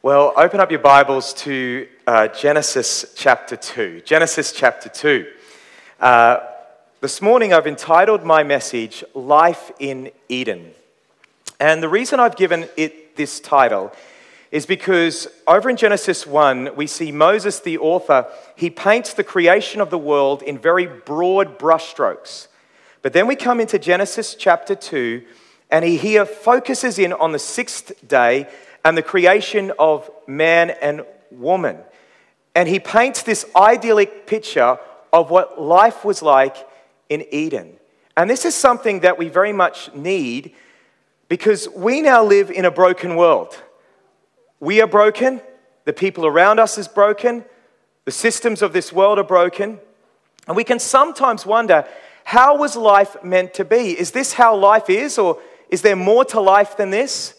Well, open up your Bibles to uh, Genesis chapter 2. Genesis chapter 2. Uh, this morning I've entitled my message Life in Eden. And the reason I've given it this title is because over in Genesis 1, we see Moses, the author, he paints the creation of the world in very broad brushstrokes. But then we come into Genesis chapter 2, and he here focuses in on the sixth day and the creation of man and woman. And he paints this idyllic picture of what life was like in Eden. And this is something that we very much need because we now live in a broken world. We are broken, the people around us is broken, the systems of this world are broken, and we can sometimes wonder how was life meant to be? Is this how life is, or is there more to life than this?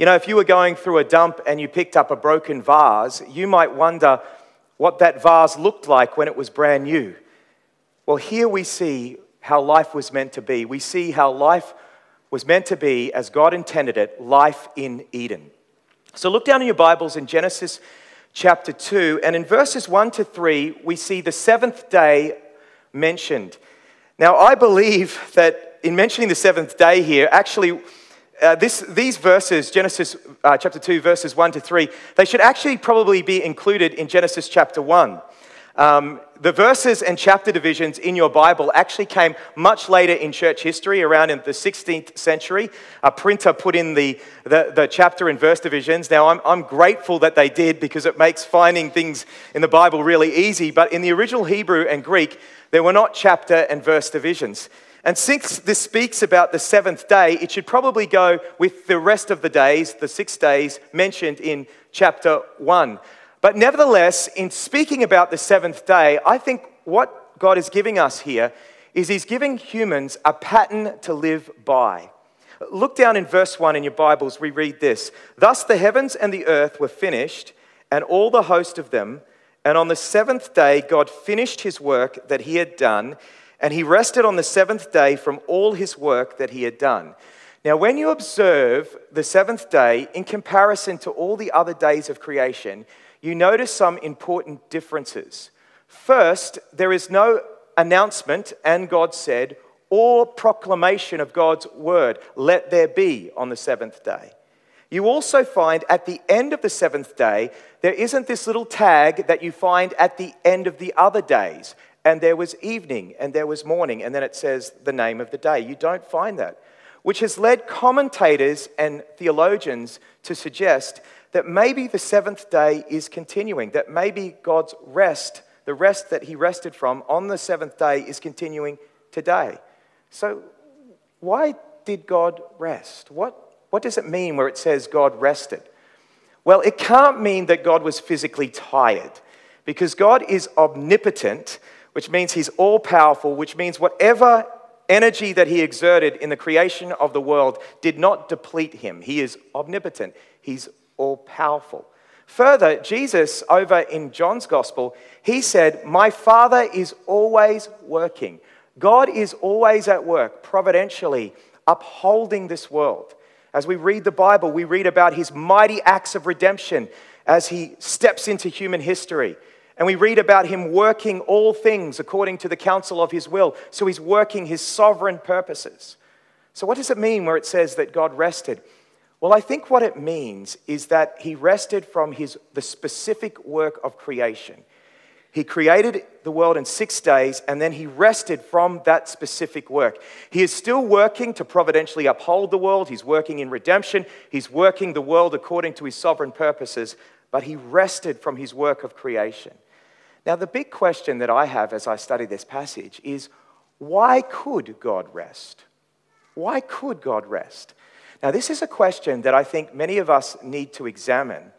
You know, if you were going through a dump and you picked up a broken vase, you might wonder what that vase looked like when it was brand new. Well, here we see how life was meant to be. We see how life was meant to be as God intended it life in Eden. So look down in your Bibles in Genesis chapter 2, and in verses 1 to 3, we see the seventh day mentioned. Now, I believe that in mentioning the seventh day here, actually, uh, this, these verses, Genesis uh, chapter 2, verses 1 to 3, they should actually probably be included in Genesis chapter 1. Um, the verses and chapter divisions in your Bible actually came much later in church history, around in the 16th century. A printer put in the, the, the, chapter and verse divisions. Now, I'm, I'm grateful that they did because it makes finding things in the Bible really easy. But in the original Hebrew and Greek, there were not chapter and verse divisions. And since this speaks about the seventh day, it should probably go with the rest of the days, the six days mentioned in chapter 1. But nevertheless, in speaking about the seventh day, I think what God is giving us here is He's giving humans a pattern to live by. Look down in verse 1 in your Bibles, we read this Thus the heavens and the earth were finished, and all the host of them. And on the seventh day, God finished His work that He had done and he rested on the seventh day from all his work that he had done. Now, when you observe the seventh day in comparison to all the other days of creation, you notice some important differences. First, there is no announcement, and God said, or proclamation of God's word, let there be on the seventh day. You also find at the end of the seventh day, there isn't this little tag that you find at the end of the other days and there was evening, and there was morning, and then it says the name of the day. You don't find that, which has led commentators and theologians to suggest that maybe the seventh day is continuing, that maybe God's rest, the rest that he rested from on the seventh day, is continuing today. So, why did God rest? What, what does it mean where it says God rested? Well, it can't mean that God was physically tired because God is omnipotent which means he's all powerful, which means whatever energy that he exerted in the creation of the world did not deplete him. He is omnipotent, he's all powerful. Further, Jesus, over in John's gospel, he said, My Father is always working. God is always at work, providentially upholding this world. As we read the Bible, we read about his mighty acts of redemption as he steps into human history. And we read about him working all things according to the counsel of his will. So he's working his sovereign purposes. So, what does it mean where it says that God rested? Well, I think what it means is that he rested from his, the specific work of creation. He created the world in six days and then he rested from that specific work. He is still working to providentially uphold the world. He's working in redemption. He's working the world according to his sovereign purposes, but he rested from his work of creation. Now, the big question that I have as I study this passage is why could God rest? Why could God rest? Now, this is a question that I think many of us need to examine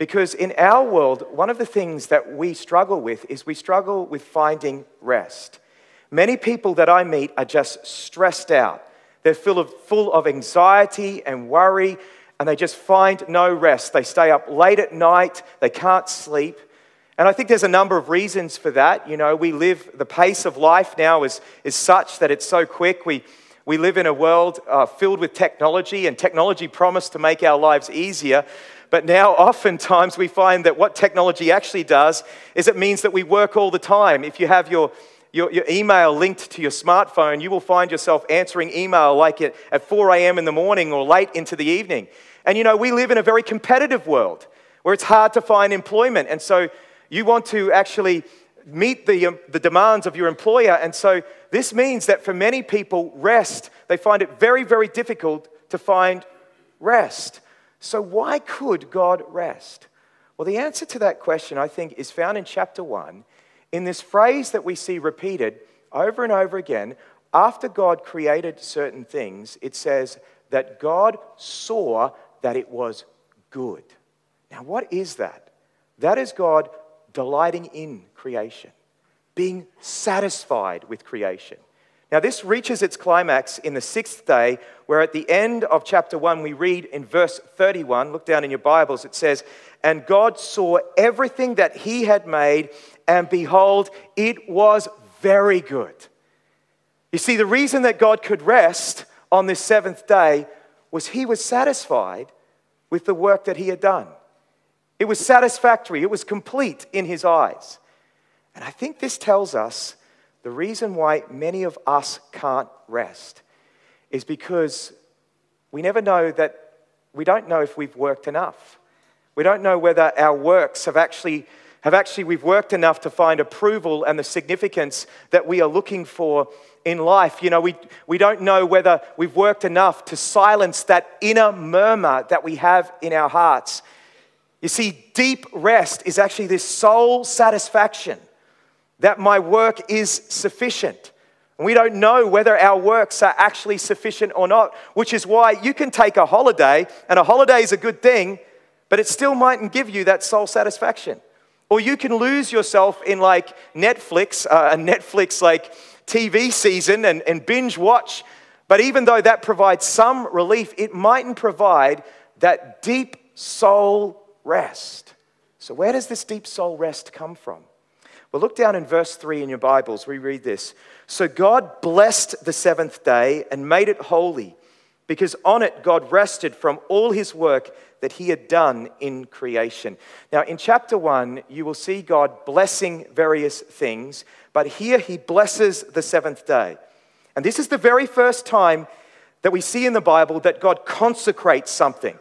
because in our world, one of the things that we struggle with is we struggle with finding rest. Many people that I meet are just stressed out. They're full of, full of anxiety and worry, and they just find no rest. They stay up late at night, they can't sleep. And I think there's a number of reasons for that. You know, we live, the pace of life now is, is such that it's so quick. We, we live in a world uh, filled with technology, and technology promised to make our lives easier. But now, oftentimes, we find that what technology actually does is it means that we work all the time. If you have your your, your, email linked to your smartphone, you will find yourself answering email like at, at 4 a.m. in the morning or late into the evening. And you know, we live in a very competitive world where it's hard to find employment. And so you want to actually meet the, um, the demands of your employer. And so this means that for many people, rest, they find it very, very difficult to find rest. So why could God rest? Well, the answer to that question, I think, is found in chapter 1 in this phrase that we see repeated over and over again. After God created certain things, it says that God saw that it was good. Now, what is that? That is God delighting in creation, being satisfied with creation. Now, this reaches its climax in the sixth day, where at the end of chapter 1, we read in verse 31, look down in your Bibles, it says, And God saw everything that he had made, and behold, it was very good. You see, the reason that God could rest on this seventh day was he was satisfied with the work that he had done. It was satisfactory, it was complete in his eyes. And I think this tells us the reason why many of us can't rest is because we never know that we don't know if we've worked enough. We don't know whether our works have actually have actually we've worked enough to find approval and the significance that we are looking for in life. You know, we, we don't know whether we've worked enough to silence that inner murmur that we have in our hearts you see, deep rest is actually this soul satisfaction that my work is sufficient. And we don't know whether our works are actually sufficient or not, which is why you can take a holiday, and a holiday is a good thing, but it still mightn't give you that soul satisfaction. Or you can lose yourself in like Netflix, uh, a Netflix like TV season and, and binge watch. But even though that provides some relief, it mightn't provide that deep soul rest. So, where does this deep soul rest come from? Well, look down in verse 3 in your Bibles. We read this. So, God blessed the seventh day and made it holy, because on it God rested from all his work that he had done in creation. Now, in chapter 1, you will see God blessing various things, but here he blesses the seventh day. And this is the very first time that we see in the Bible that God consecrates something,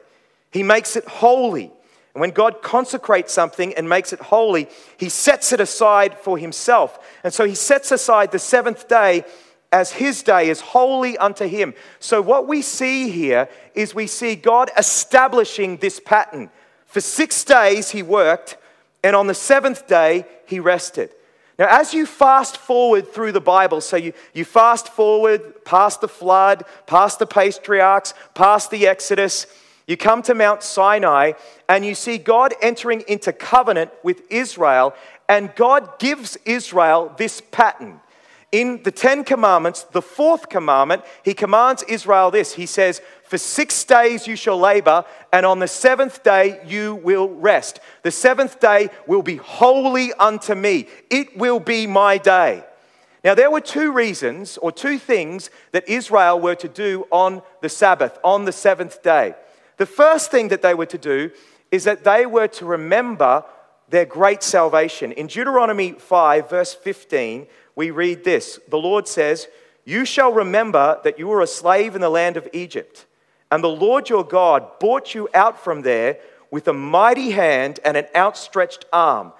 he makes it holy. And when God consecrates something and makes it holy, he sets it aside for himself. And so he sets aside the seventh day as his day is holy unto him. So what we see here is we see God establishing this pattern. For six days he worked, and on the seventh day he rested. Now, as you fast forward through the Bible, so you, you fast forward past the flood, past the patriarchs, past the Exodus, you come to Mount Sinai and you see God entering into covenant with Israel, and God gives Israel this pattern. In the Ten Commandments, the fourth commandment, he commands Israel this. He says, For six days you shall labor, and on the seventh day you will rest. The seventh day will be holy unto me, it will be my day. Now, there were two reasons or two things that Israel were to do on the Sabbath, on the seventh day. The first thing that they were to do is that they were to remember their great salvation. In Deuteronomy 5, verse 15, we read this The Lord says, You shall remember that you were a slave in the land of Egypt, and the Lord your God brought you out from there with a mighty hand and an outstretched arm.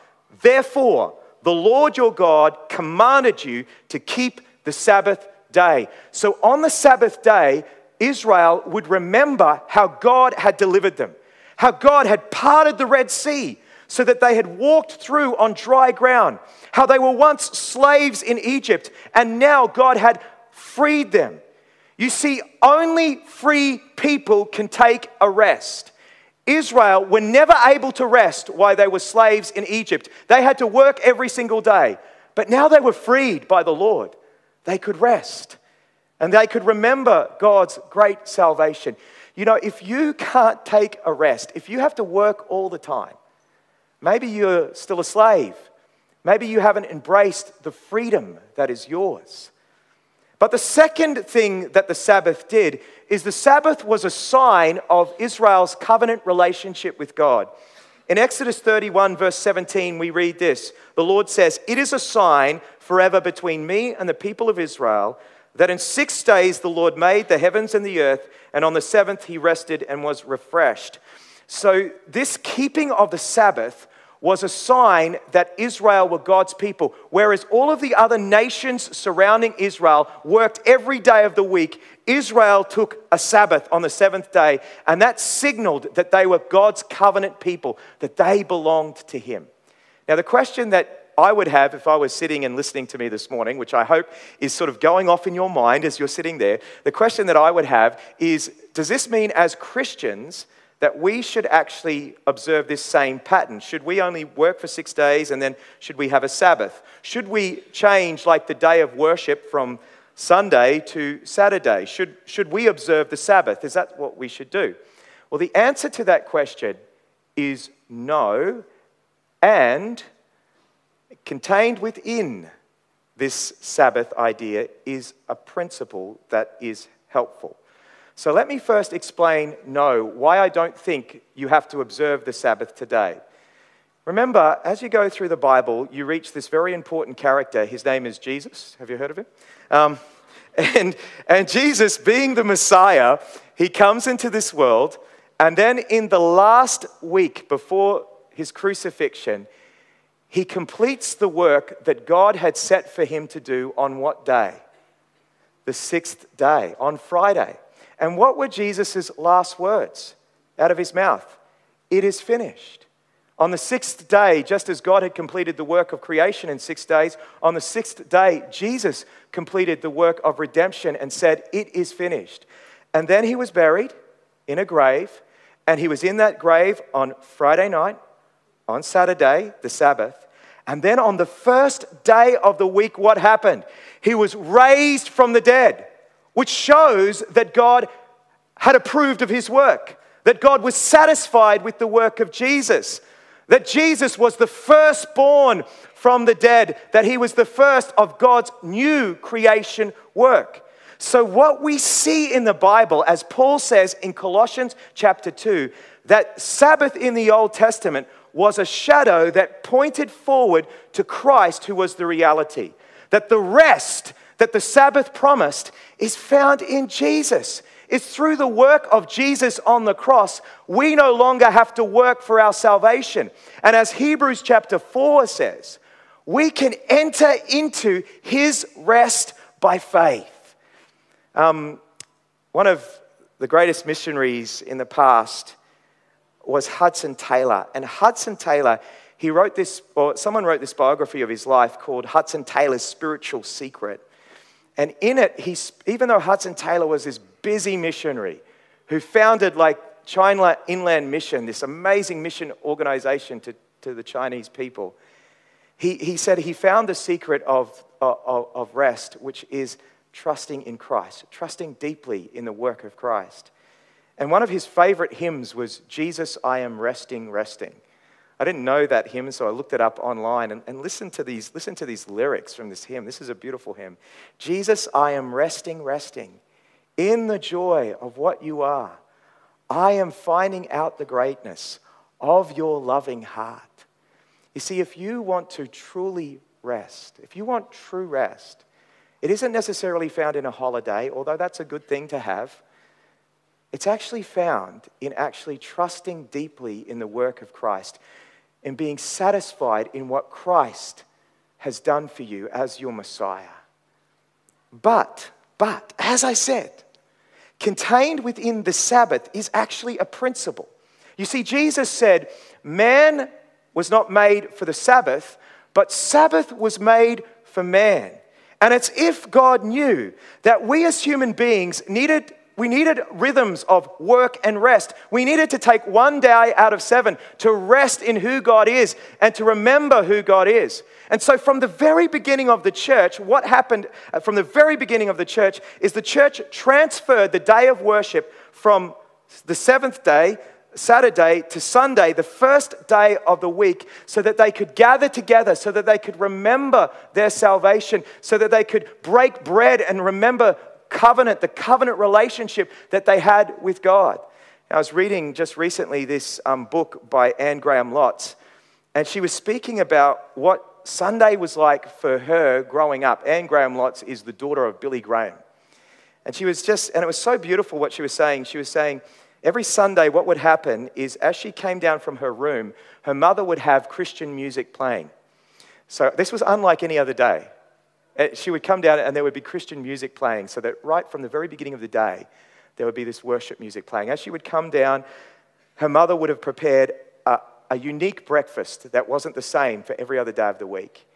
Therefore, the Lord your God commanded you to keep the Sabbath day. So on the Sabbath day, Israel would remember how God had delivered them, how God had parted the Red Sea so that they had walked through on dry ground, how they were once slaves in Egypt and now God had freed them. You see, only free people can take a rest. Israel were never able to rest while they were slaves in Egypt. They had to work every single day. But now they were freed by the Lord. They could rest and they could remember God's great salvation. You know, if you can't take a rest, if you have to work all the time, maybe you're still a slave. Maybe you haven't embraced the freedom that is yours. But the second thing that the Sabbath did is the Sabbath was a sign of Israel's covenant relationship with God. In Exodus 31, verse 17, we read this The Lord says, It is a sign forever between me and the people of Israel that in six days the Lord made the heavens and the earth, and on the seventh he rested and was refreshed. So, this keeping of the Sabbath was a sign that Israel were God's people, whereas all of the other nations surrounding Israel worked every day of the week. Israel took a Sabbath on the seventh day, and that signaled that they were God's covenant people, that they belonged to Him. Now, the question that I would have if I was sitting and listening to me this morning, which I hope is sort of going off in your mind as you're sitting there, the question that I would have is Does this mean as Christians that we should actually observe this same pattern? Should we only work for six days and then should we have a Sabbath? Should we change like the day of worship from Sunday to Saturday? Should, should we observe the Sabbath? Is that what we should do? Well, the answer to that question is no, and contained within this Sabbath idea is a principle that is helpful. So let me first explain no, why I don't think you have to observe the Sabbath today. Remember, as you go through the Bible, you reach this very important character. His name is Jesus. Have you heard of him? Um, and, and Jesus, being the Messiah, he comes into this world, and then in the last week before his crucifixion, he completes the work that God had set for him to do on what day? The sixth day, on Friday. And what were Jesus' last words out of his mouth? It is finished. On the sixth day, just as God had completed the work of creation in six days, on the sixth day, Jesus completed the work of redemption and said, It is finished. And then he was buried in a grave, and he was in that grave on Friday night, on Saturday, the Sabbath. And then on the first day of the week, what happened? He was raised from the dead which shows that God had approved of his work, that God was satisfied with the work of Jesus, that Jesus was the firstborn from the dead, that he was the first of God's new creation work. So, what we see in the Bible, as Paul says in Colossians chapter 2, that Sabbath in the Old Testament was a shadow that pointed forward to Christ, who was the reality. That the rest that the Sabbath promised is found in Jesus. It's through the work of Jesus on the cross, we no longer have to work for our salvation. And as Hebrews chapter 4 says, we can enter into his rest by faith. Um, one of the greatest missionaries in the past was Hudson Taylor. And Hudson Taylor, he wrote this, or someone wrote this biography of his life called Hudson Taylor's Spiritual Secret. And in it, he's, even though Hudson Taylor was this busy missionary who founded like China Inland Mission, this amazing mission organization to, to the Chinese people, he, he said he found the secret of, of, of rest, which is trusting in Christ, trusting deeply in the work of Christ. And one of his favorite hymns was, Jesus, I am resting, resting. I didn't know that hymn, so I looked it up online and, and to these, listen to these lyrics from this hymn. This is a beautiful hymn. Jesus, I am resting, resting in the joy of what you are. I am finding out the greatness of your loving heart. You see, if you want to truly rest, if you want true rest, it isn't necessarily found in a holiday, although that's a good thing to have. It's actually found in actually trusting deeply in the work of Christ and being satisfied in what Christ has done for you as your Messiah. But, but, as I said, contained within the Sabbath is actually a principle. You see, Jesus said, Man was not made for the Sabbath, but Sabbath was made for man. And it's if God knew that we as human beings needed we needed rhythms of work and rest. We needed to take one day out of seven to rest in who God is and to remember who God is. And so, from the very beginning of the church, what happened uh, from the very beginning of the church is the church transferred the day of worship from the seventh day, Saturday to Sunday, the first day of the week, so that they could gather together, so that they could remember their salvation, so that they could break bread and remember covenant, the covenant relationship that they had with God. I was reading just recently this um, book by Anne Graham Lotz, and she was speaking about what Sunday was like for her growing up. Anne Graham Lotz is the daughter of Billy Graham. And she was just, and it was so beautiful what she was saying. She was saying, every Sunday, what would happen is as she came down from her room, her mother would have Christian music playing. So this was unlike any other day. Uh, she would come down and there would be Christian music playing, so that right from the very beginning of the day, there would be this worship music playing. As she would come down, her mother would have prepared a, a unique breakfast that wasn't the same for every other day of the week.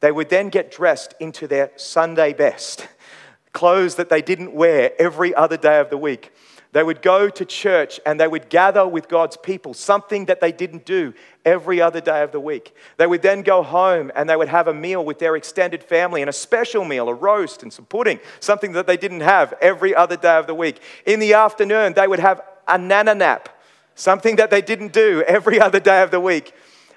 They would then get dressed into their Sunday best, clothes that they didn't wear every other day of the week. They would go to church and they would gather with God's people, something that they didn't do every other day of the week. They would then go home and they would have a meal with their extended family and a special meal, a roast and some pudding, something that they didn't have every other day of the week. In the afternoon, they would have a nana nap, something that they didn't do every other day of the week.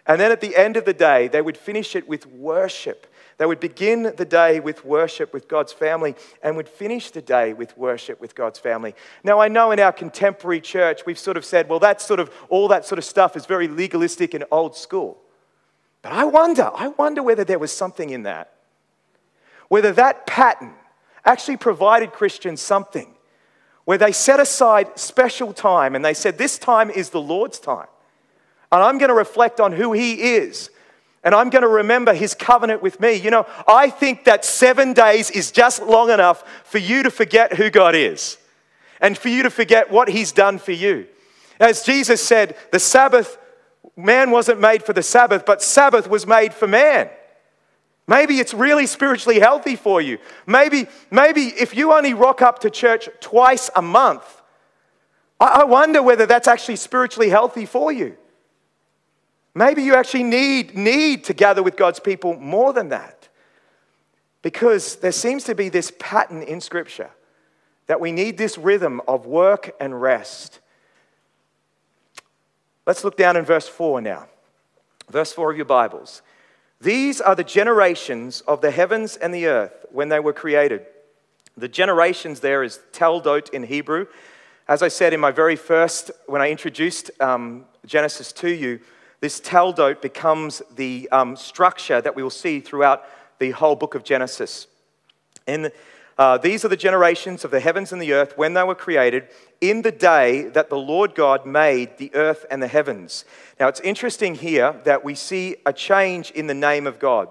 And then at the end of the day, they would finish it with worship they would begin the day with worship with God's family and would finish the day with worship with God's family. Now, I know in our contemporary church, we've sort of said, well, that sort of, all that sort of stuff is very legalistic and old school. But I wonder, I wonder whether there was something in that. Whether that pattern actually provided Christians something where they set aside special time and they said, This time is the Lord's time. And I'm going to reflect on who He is and I'm going to remember his covenant with me. You know, I think that seven days is just long enough for you to forget who God is and for you to forget what he's done for you. As Jesus said, the Sabbath, man wasn't made for the Sabbath, but Sabbath was made for man. Maybe it's really spiritually healthy for you. Maybe, maybe if you only rock up to church twice a month, I wonder whether that's actually spiritually healthy for you. Maybe you actually need, need to gather with God's people more than that. Because there seems to be this pattern in Scripture that we need this rhythm of work and rest. Let's look down in verse 4 now. Verse 4 of your Bibles. These are the generations of the heavens and the earth when they were created. The generations there is Toldot in Hebrew. As I said in my very first, when I introduced um, Genesis to you, this Toldot becomes the um, structure that we will see throughout the whole book of Genesis. And uh, these are the generations of the heavens and the earth when they were created in the day that the Lord God made the earth and the heavens. Now, it's interesting here that we see a change in the name of God.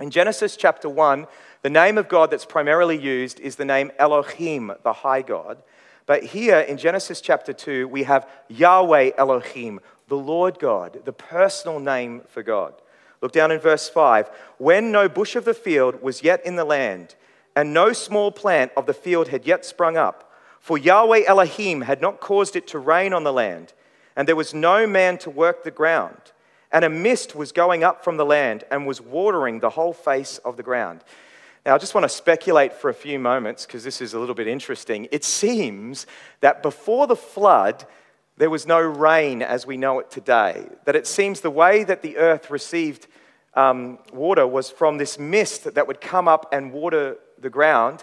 In Genesis chapter 1, the name of God that's primarily used is the name Elohim, the high God. But here in Genesis chapter 2, we have Yahweh Elohim, the Lord God, the personal name for God. Look down in verse 5. When no bush of the field was yet in the land, and no small plant of the field had yet sprung up, for Yahweh Elohim had not caused it to rain on the land, and there was no man to work the ground. And a mist was going up from the land and was watering the whole face of the ground. Now, I just want to speculate for a few moments because this is a little bit interesting. It seems that before the flood, there was no rain as we know it today. That it seems the way that the earth received um, water was from this mist that would come up and water the ground,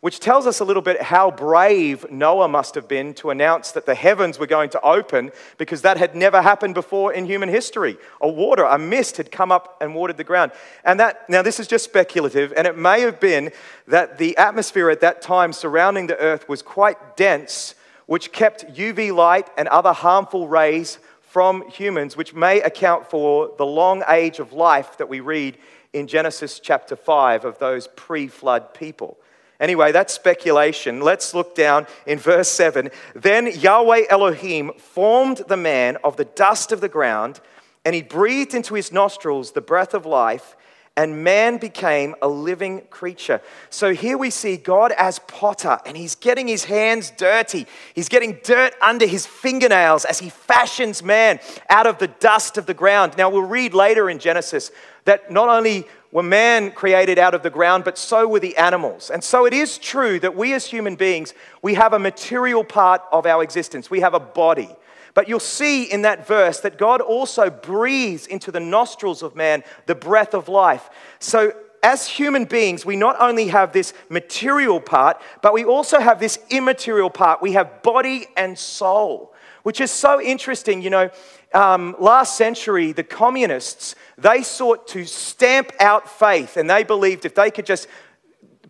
which tells us a little bit how brave Noah must have been to announce that the heavens were going to open because that had never happened before in human history. A water, a mist had come up and watered the ground. And that, now this is just speculative, and it may have been that the atmosphere at that time surrounding the earth was quite dense which kept UV light and other harmful rays from humans, which may account for the long age of life that we read in Genesis chapter 5 of those pre flood people. Anyway, that's speculation. Let's look down in verse 7. Then Yahweh Elohim formed the man of the dust of the ground, and he breathed into his nostrils the breath of life and man became a living creature. So here we see God as potter, and he's getting his hands dirty. He's getting dirt under his fingernails as he fashions man out of the dust of the ground. Now, we'll read later in Genesis that not only were man created out of the ground, but so were the animals. And so it is true that we as human beings, we have a material part of our existence. We have a body. But you'll see in that verse that God also breathes into the nostrils of man the breath of life. So, as human beings, we not only have this material part, but we also have this immaterial part. We have body and soul, which is so interesting. You know, um, last century, the communists, they sought to stamp out faith, and they believed if they could just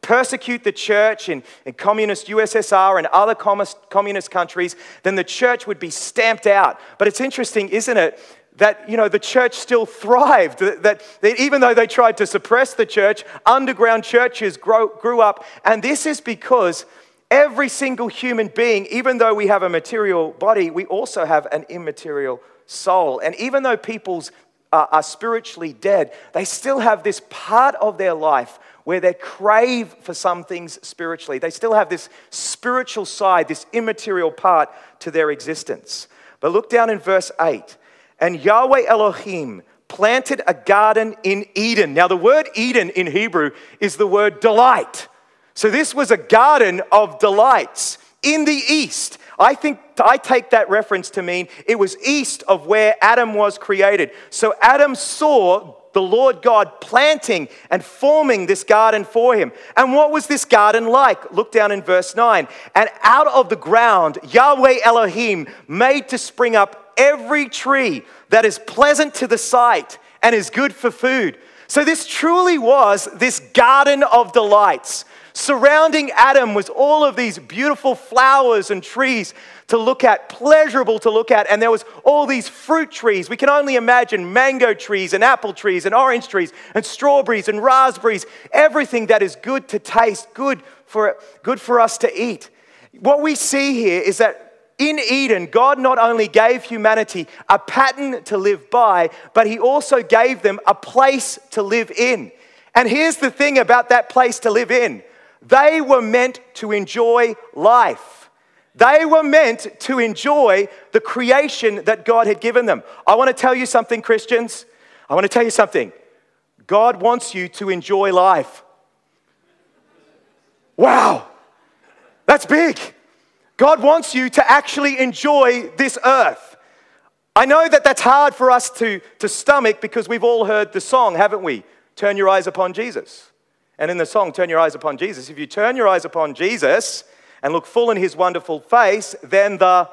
persecute the church in, in communist USSR and other communist countries, then the church would be stamped out. But it's interesting, isn't it? That you know the church still thrived. That, that, even though they tried to suppress the church, underground churches grow, grew up, and this is because every single human being, even though we have a material body, we also have an immaterial soul. And even though people's uh, are spiritually dead, they still have this part of their life where they crave for some things spiritually. They still have this spiritual side, this immaterial part to their existence. But look down in verse 8. And Yahweh Elohim planted a garden in Eden. Now, the word Eden in Hebrew is the word delight. So, this was a garden of delights in the east. I think I take that reference to mean it was east of where Adam was created. So Adam saw the Lord God planting and forming this garden for him. And what was this garden like? Look down in verse 9. And out of the ground, Yahweh Elohim made to spring up every tree that is pleasant to the sight and is good for food. So this truly was this garden of delights. Surrounding Adam was all of these beautiful flowers and trees to look at, pleasurable to look at. And there was all these fruit trees. We can only imagine mango trees and apple trees and orange trees and strawberries and raspberries, everything that is good to taste, good for, good for us to eat. What we see here is that in Eden, God not only gave humanity a pattern to live by, but He also gave them a place to live in. And here's the thing about that place to live in they were meant to enjoy life. They were meant to enjoy the creation that God had given them. I want to tell you something, Christians. I want to tell you something. God wants you to enjoy life. Wow, that's big. God wants you to actually enjoy this earth. I know that that's hard for us to, to stomach because we've all heard the song, haven't we? Turn your eyes upon Jesus. And in the song, Turn Your Eyes Upon Jesus, if you turn your eyes upon Jesus, and look full in his wonderful face, then the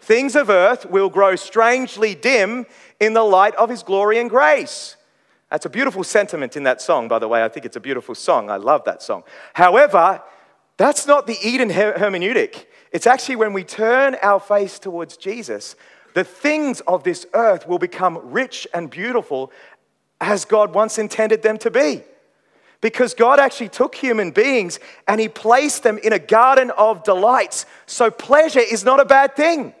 things of earth will grow strangely dim in the light of his glory and grace. That's a beautiful sentiment in that song, by the way. I think it's a beautiful song. I love that song. However, that's not the Eden hermeneutic. It's actually when we turn our face towards Jesus, the things of this earth will become rich and beautiful as God once intended them to be. Because God actually took human beings and He placed them in a garden of delights. So, pleasure is not a bad thing.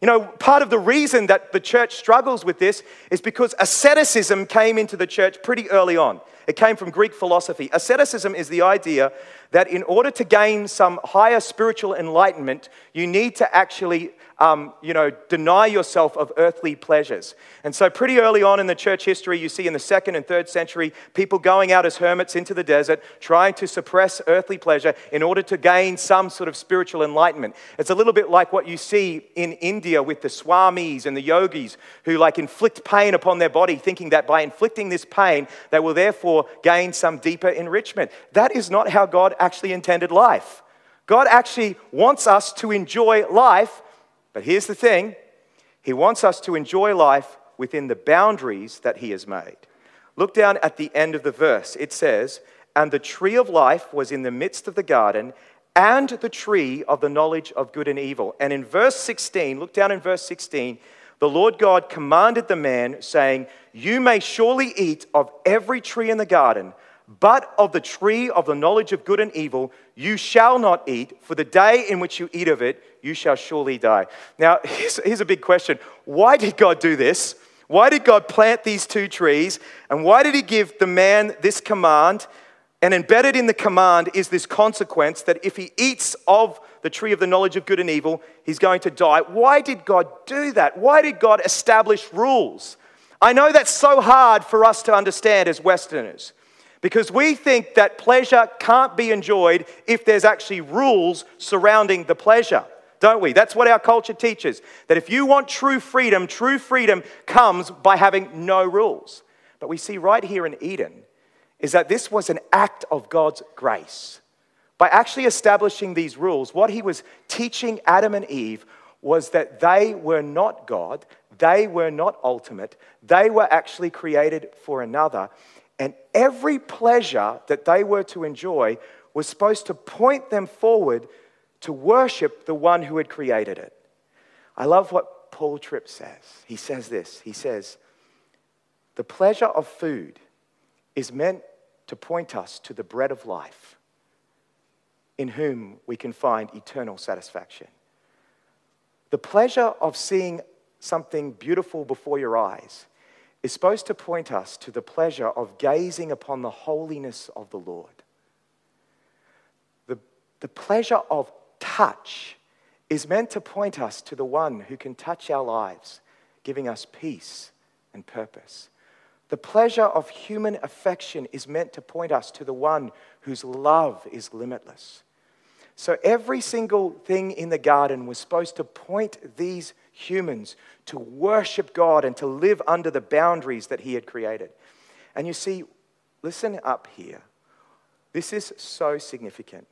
You know, part of the reason that the church struggles with this is because asceticism came into the church pretty early on. It came from Greek philosophy. Asceticism is the idea that in order to gain some higher spiritual enlightenment, you need to actually um, you know, deny yourself of earthly pleasures. And so, pretty early on in the church history, you see in the second and third century, people going out as hermits into the desert, trying to suppress earthly pleasure in order to gain some sort of spiritual enlightenment. It's a little bit like what you see in India with the swamis and the yogis who, like, inflict pain upon their body, thinking that by inflicting this pain, they will therefore gain some deeper enrichment. That is not how God actually intended life. God actually wants us to enjoy life but here's the thing He wants us to enjoy life within the boundaries that He has made. Look down at the end of the verse. It says, And the tree of life was in the midst of the garden, and the tree of the knowledge of good and evil. And in verse 16, look down in verse 16, the Lord God commanded the man, saying, You may surely eat of every tree in the garden, but of the tree of the knowledge of good and evil you shall not eat, for the day in which you eat of it, you shall surely die. Now, here's, here's a big question Why did God do this? Why did God plant these two trees? And why did He give the man this command? And embedded in the command is this consequence that if he eats of the tree of the knowledge of good and evil, he's going to die. Why did God do that? Why did God establish rules? I know that's so hard for us to understand as Westerners. Because we think that pleasure can't be enjoyed if there's actually rules surrounding the pleasure. don't we? That's what our culture teaches. That if you want true freedom, true freedom comes by having no rules. But we see right here in Eden is that this was an act of God's grace. By actually establishing these rules, what he was teaching Adam and Eve was that they were not God, they were not ultimate, they were actually created for another. And every pleasure that they were to enjoy was supposed to point them forward to worship the one who had created it. I love what Paul Tripp says. He says this He says, The pleasure of food is meant to point us to the bread of life in whom we can find eternal satisfaction. The pleasure of seeing something beautiful before your eyes is supposed to point us to the pleasure of gazing upon the holiness of the Lord. The, the pleasure of touch is meant to point us to the one who can touch our lives, giving us peace and purpose. The pleasure of human affection is meant to point us to the one whose love is limitless. So every single thing in the garden was supposed to point these humans to worship God and to live under the boundaries that He had created. And you see, listen up here. This is so significant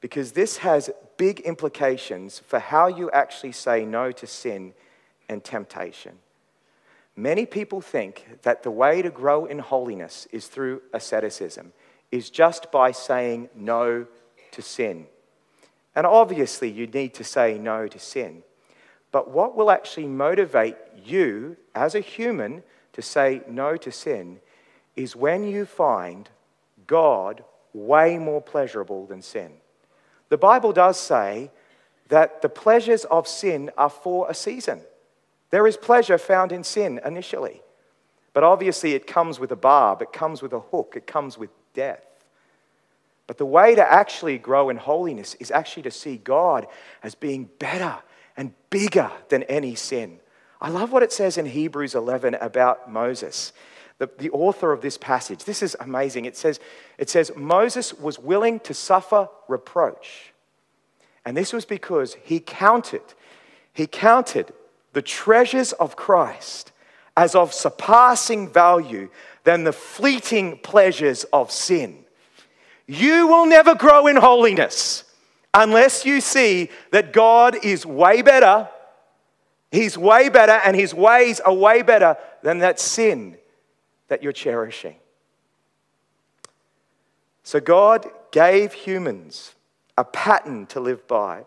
because this has big implications for how you actually say no to sin and temptation. Many people think that the way to grow in holiness is through asceticism, is just by saying no to sin. And obviously, you need to say no to sin. But what will actually motivate you as a human to say no to sin is when you find God way more pleasurable than sin. The Bible does say that the pleasures of sin are for a season. There is pleasure found in sin initially. But obviously, it comes with a barb, it comes with a hook, it comes with death. But the way to actually grow in holiness is actually to see God as being better and bigger than any sin. I love what it says in Hebrews 11 about Moses, the, the author of this passage. This is amazing. It says, it says, Moses was willing to suffer reproach. And this was because he counted, he counted the treasures of Christ as of surpassing value than the fleeting pleasures of sin. You will never grow in holiness unless you see that God is way better. He's way better, and his ways are way better than that sin that you're cherishing. So, God gave humans a pattern to live by,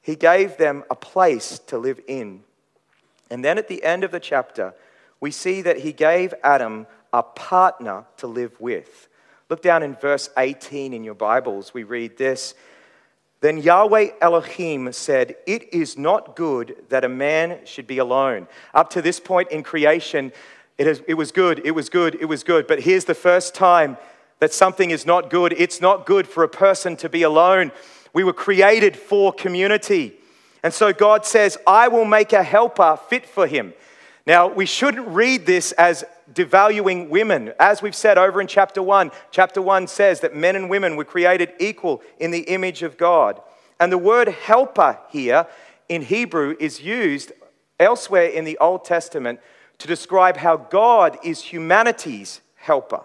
He gave them a place to live in. And then at the end of the chapter, we see that he gave Adam a partner to live with. Look down in verse 18 in your Bibles. We read this. Then Yahweh Elohim said, It is not good that a man should be alone. Up to this point in creation, it, was good, it was good, it was good. But here's the first time that something is not good. It's not good for a person to be alone. We were created for community. And so God says, I will make a helper fit for him. Now, we shouldn't read this as devaluing women. As we've said over in chapter 1, chapter 1 says that men and women were created equal in the image of God. And the word helper here in Hebrew is used elsewhere in the Old Testament to describe how God is humanity's helper.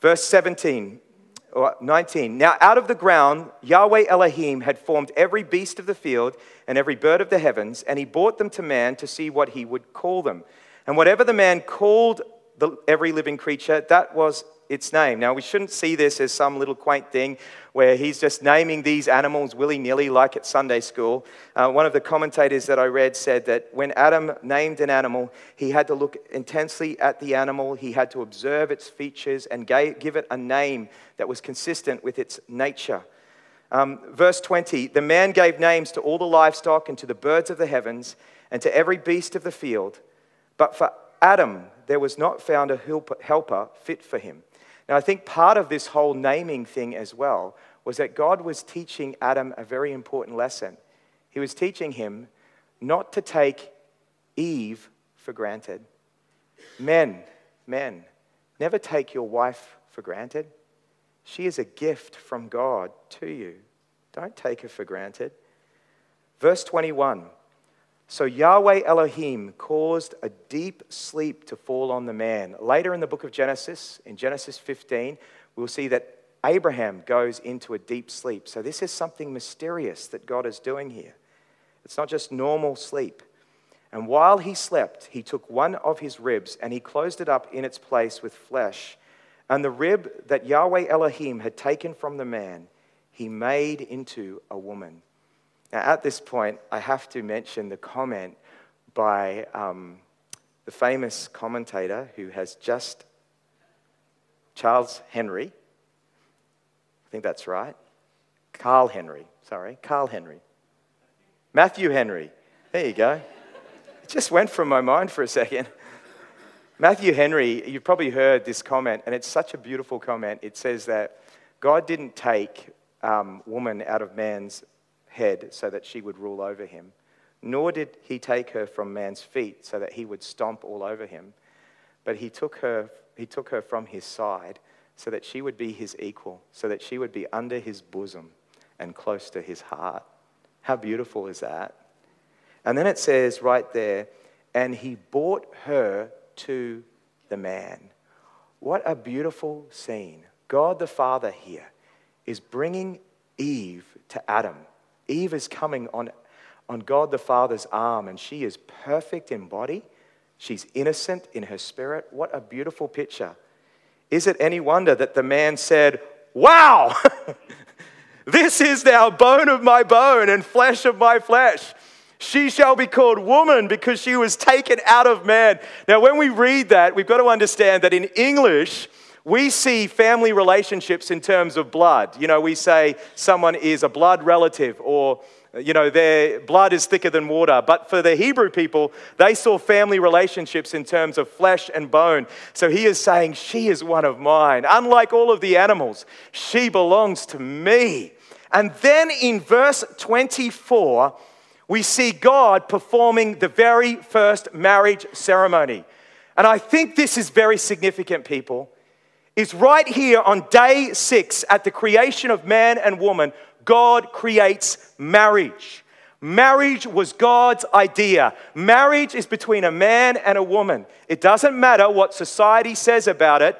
Verse 17 or 19. Now, out of the ground, Yahweh Elohim had formed every beast of the field and every bird of the heavens, and he brought them to man to see what he would call them. And whatever the man called the, every living creature, that was its name. Now, we shouldn't see this as some little quaint thing where he's just naming these animals willy nilly like at Sunday school. Uh, one of the commentators that I read said that when Adam named an animal, he had to look intensely at the animal, he had to observe its features and gave, give it a name that was consistent with its nature. Um, verse 20 The man gave names to all the livestock and to the birds of the heavens and to every beast of the field. But for Adam, there was not found a helper fit for him. Now, I think part of this whole naming thing as well was that God was teaching Adam a very important lesson. He was teaching him not to take Eve for granted. Men, men, never take your wife for granted. She is a gift from God to you. Don't take her for granted. Verse 21 So Yahweh Elohim caused a deep sleep to fall on the man. Later in the book of Genesis, in Genesis 15, we'll see that Abraham goes into a deep sleep. So this is something mysterious that God is doing here. It's not just normal sleep. And while he slept, he took one of his ribs and he closed it up in its place with flesh. And the rib that Yahweh Elohim had taken from the man, he made into a woman. Now, at this point, I have to mention the comment by um, the famous commentator who has just, Charles Henry, I think that's right, Carl Henry, sorry, Carl Henry, Matthew Henry, there you go. It just went from my mind for a second. Matthew Henry, you've probably heard this comment, and it's such a beautiful comment. It says that God didn't take um, woman out of man's head so that she would rule over him, nor did he take her from man's feet so that he would stomp all over him, but he took her, he took her from his side so that she would be his equal, so that she would be under his bosom and close to his heart. How beautiful is that? And then it says right there, and he brought her to the man. What a beautiful scene. God the Father here is bringing Eve to Adam. Eve is coming on, on God the Father's arm, and she is perfect in body. She's innocent in her spirit. What a beautiful picture. Is it any wonder that the man said, Wow, this is now bone of my bone and flesh of my flesh? She shall be called woman because she was taken out of man. Now, when we read that, we've got to understand that in English, we see family relationships in terms of blood. You know, we say someone is a blood relative or, you know, their blood is thicker than water. But for the Hebrew people, they saw family relationships in terms of flesh and bone. So he is saying, She is one of mine. Unlike all of the animals, she belongs to me. And then in verse 24, we see God performing the very first marriage ceremony. And I think this is very significant, people. Is right here on day six at the creation of man and woman, God creates marriage. Marriage was God's idea. Marriage is between a man and a woman. It doesn't matter what society says about it,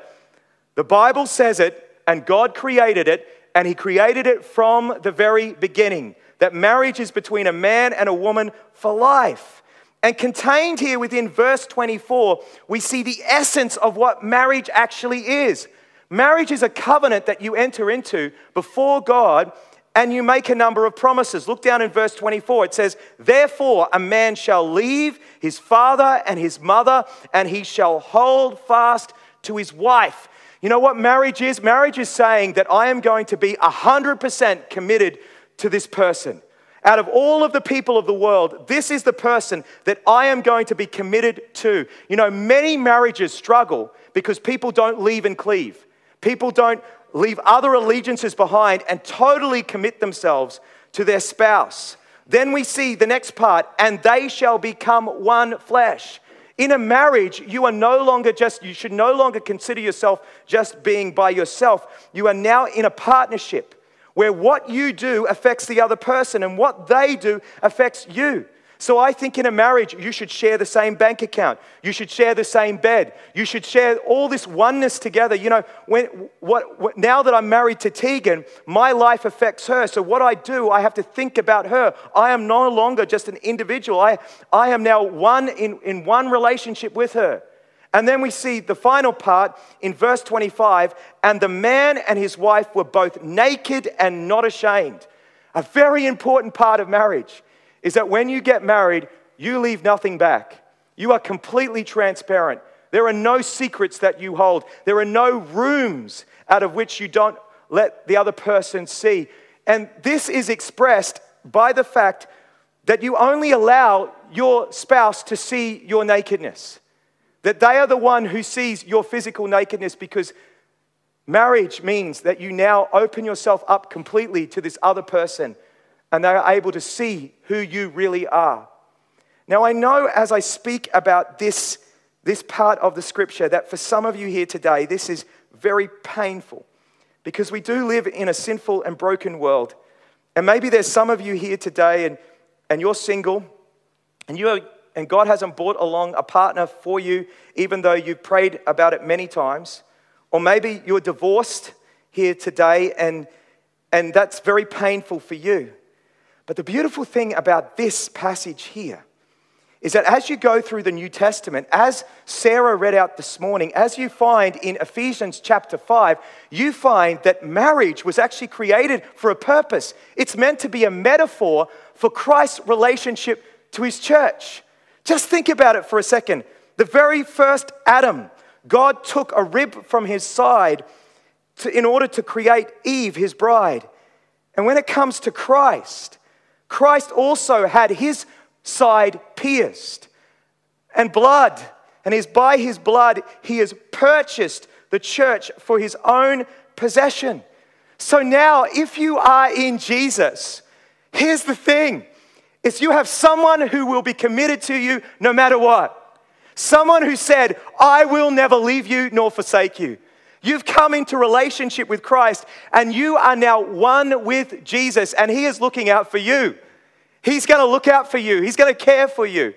the Bible says it, and God created it, and He created it from the very beginning that marriage is between a man and a woman for life. And contained here within verse 24, we see the essence of what marriage actually is. Marriage is a covenant that you enter into before God and you make a number of promises. Look down in verse 24. It says, Therefore, a man shall leave his father and his mother, and he shall hold fast to his wife. You know what marriage is? Marriage is saying that I am going to be 100% committed to this person. Out of all of the people of the world, this is the person that I am going to be committed to. You know, many marriages struggle because people don't leave and cleave. People don't leave other allegiances behind and totally commit themselves to their spouse. Then we see the next part, and they shall become one flesh. In a marriage, you are no longer just, you should no longer consider yourself just being by yourself. You are now in a partnership where what you do affects the other person and what they do affects you. So I think in a marriage, you should share the same bank account. You should share the same bed. You should share all this oneness together. You know, when, what, what, now that I'm married to Tegan, my life affects her. So what I do, I have to think about her. I am no longer just an individual. I, I am now one in, in one relationship with her. And then we see the final part in verse 25 and the man and his wife were both naked and not ashamed. A very important part of marriage is that when you get married, you leave nothing back. You are completely transparent. There are no secrets that you hold, there are no rooms out of which you don't let the other person see. And this is expressed by the fact that you only allow your spouse to see your nakedness. That they are the one who sees your physical nakedness because marriage means that you now open yourself up completely to this other person and they are able to see who you really are. Now, I know as I speak about this, this part of the scripture that for some of you here today, this is very painful because we do live in a sinful and broken world. And maybe there's some of you here today and and you're single and, you are, and God hasn't brought along a partner for you, even though you've prayed about it many times, or maybe you're divorced here today and, and that's very painful for you. But the beautiful thing about this passage here is that as you go through the New Testament, as Sarah read out this morning, as you find in Ephesians chapter 5, you find that marriage was actually created for a purpose. It's meant to be a metaphor for Christ's relationship to his church. Just think about it for a second. The very first Adam, God took a rib from his side to, in order to create Eve, his bride. And when it comes to Christ, Christ also had his side pierced and blood. And is by his blood, he has purchased the church for his own possession. So now, if you are in Jesus, here's the thing is you have someone who will be committed to you no matter what. Someone who said, I will never leave you nor forsake you. You've come into relationship with Christ and you are now one with Jesus and he is looking out for you. He's going to look out for you, He's going to care for you.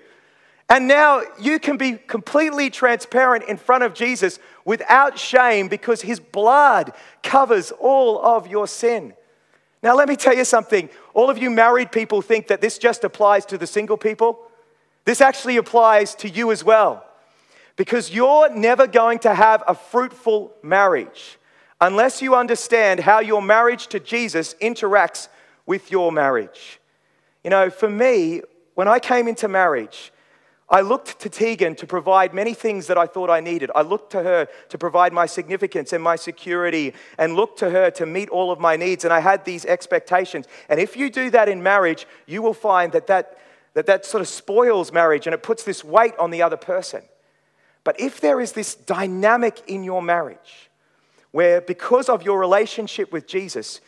And now you can be completely transparent in front of Jesus without shame because His blood covers all of your sin. Now, let me tell you something. All of you married people think that this just applies to the single people. This actually applies to you as well. Because you're never going to have a fruitful marriage unless you understand how your marriage to Jesus interacts with your marriage. You know, for me, when I came into marriage, I looked to Tegan to provide many things that I thought I needed. I looked to her to provide my significance and my security, and looked to her to meet all of my needs. And I had these expectations. And if you do that in marriage, you will find that that, that, that sort of spoils marriage and it puts this weight on the other person. But if there is this dynamic in your marriage where, because of your relationship with Jesus,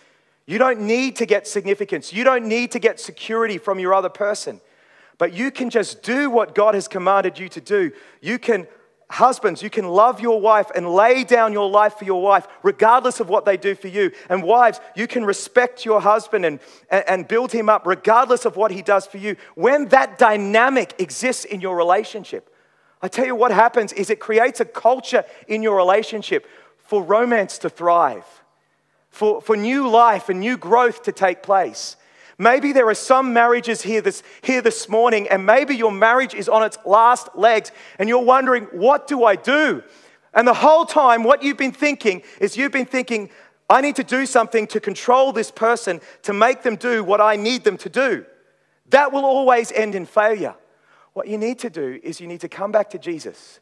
you don't need to get significance. You don't need to get security from your other person. But you can just do what God has commanded you to do. You can, husbands, you can love your wife and lay down your life for your wife, regardless of what they do for you. And wives, you can respect your husband and, and build him up, regardless of what he does for you. When that dynamic exists in your relationship, I tell you what happens is it creates a culture in your relationship for romance to thrive for, for new life and new growth to take place. Maybe there are some marriages here this, here this morning, and maybe your marriage is on its last legs, and you're wondering, what do I do? And the whole time, what you've been thinking is you've been thinking, I need to do something to control this person to make them do what I need them to do. That will always end in failure. What you need to do is you need to come back to Jesus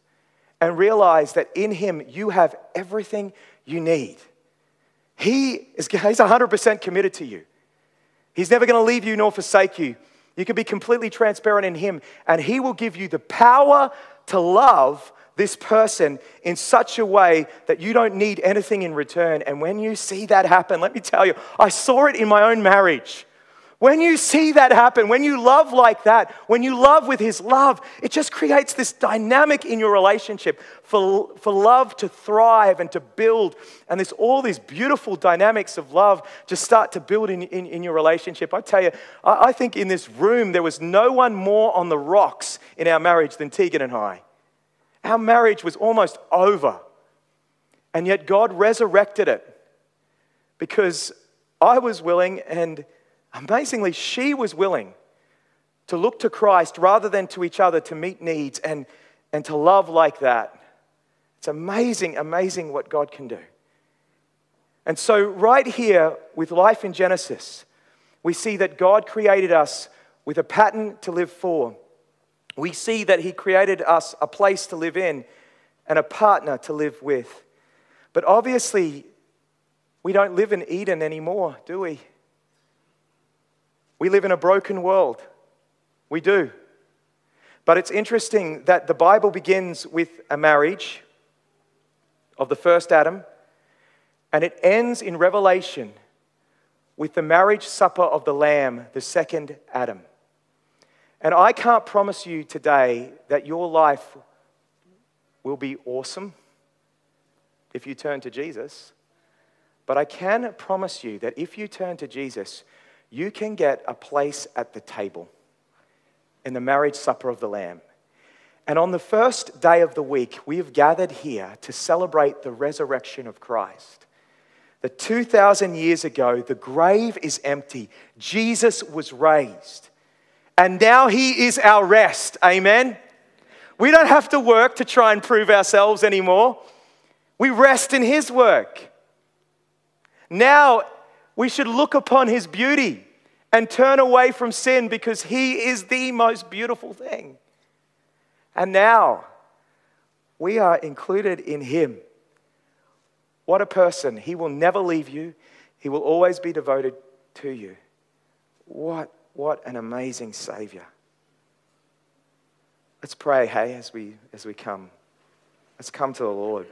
and realize that in Him you have everything you need. He is he's 100% committed to you. He's never going to leave you nor forsake you. You can be completely transparent in Him, and He will give you the power to love this person in such a way that you don't need anything in return. And when you see that happen, let me tell you, I saw it in my own marriage. When you see that happen, when you love like that, when you love with His love, it just creates this dynamic in your relationship for, for love to thrive and to build. And there's all these beautiful dynamics of love just start to build in, in, in your relationship. I tell you, I, I think in this room, there was no one more on the rocks in our marriage than Tegan and I. Our marriage was almost over. And yet God resurrected it because I was willing and Amazingly, she was willing to look to Christ rather than to each other to meet needs and, and to love like that. It's amazing, amazing what God can do. And so, right here with life in Genesis, we see that God created us with a pattern to live for. We see that He created us a place to live in and a partner to live with. But obviously, we don't live in Eden anymore, do we? We live in a broken world. We do. But it's interesting that the Bible begins with a marriage of the first Adam, and it ends in Revelation with the marriage supper of the Lamb, the second Adam. And I can't promise you today that your life will be awesome if you turn to Jesus. But I can promise you that if you turn to Jesus, you can get a place at the table. in the marriage supper of the Lamb. And on the first day of the week, we have gathered here to celebrate the resurrection of Christ. That 2,000 years ago, the grave is empty. Jesus was raised. And now he is our rest. Amen? We don't have to work to try and prove ourselves anymore. We rest in his work. Now we should look upon his beauty and turn away from sin because he is the most beautiful thing. And now we are included in him. What a person. He will never leave you, he will always be devoted to you. What, what an amazing Savior. Let's pray, hey, as we, as we come. Let's come to the Lord.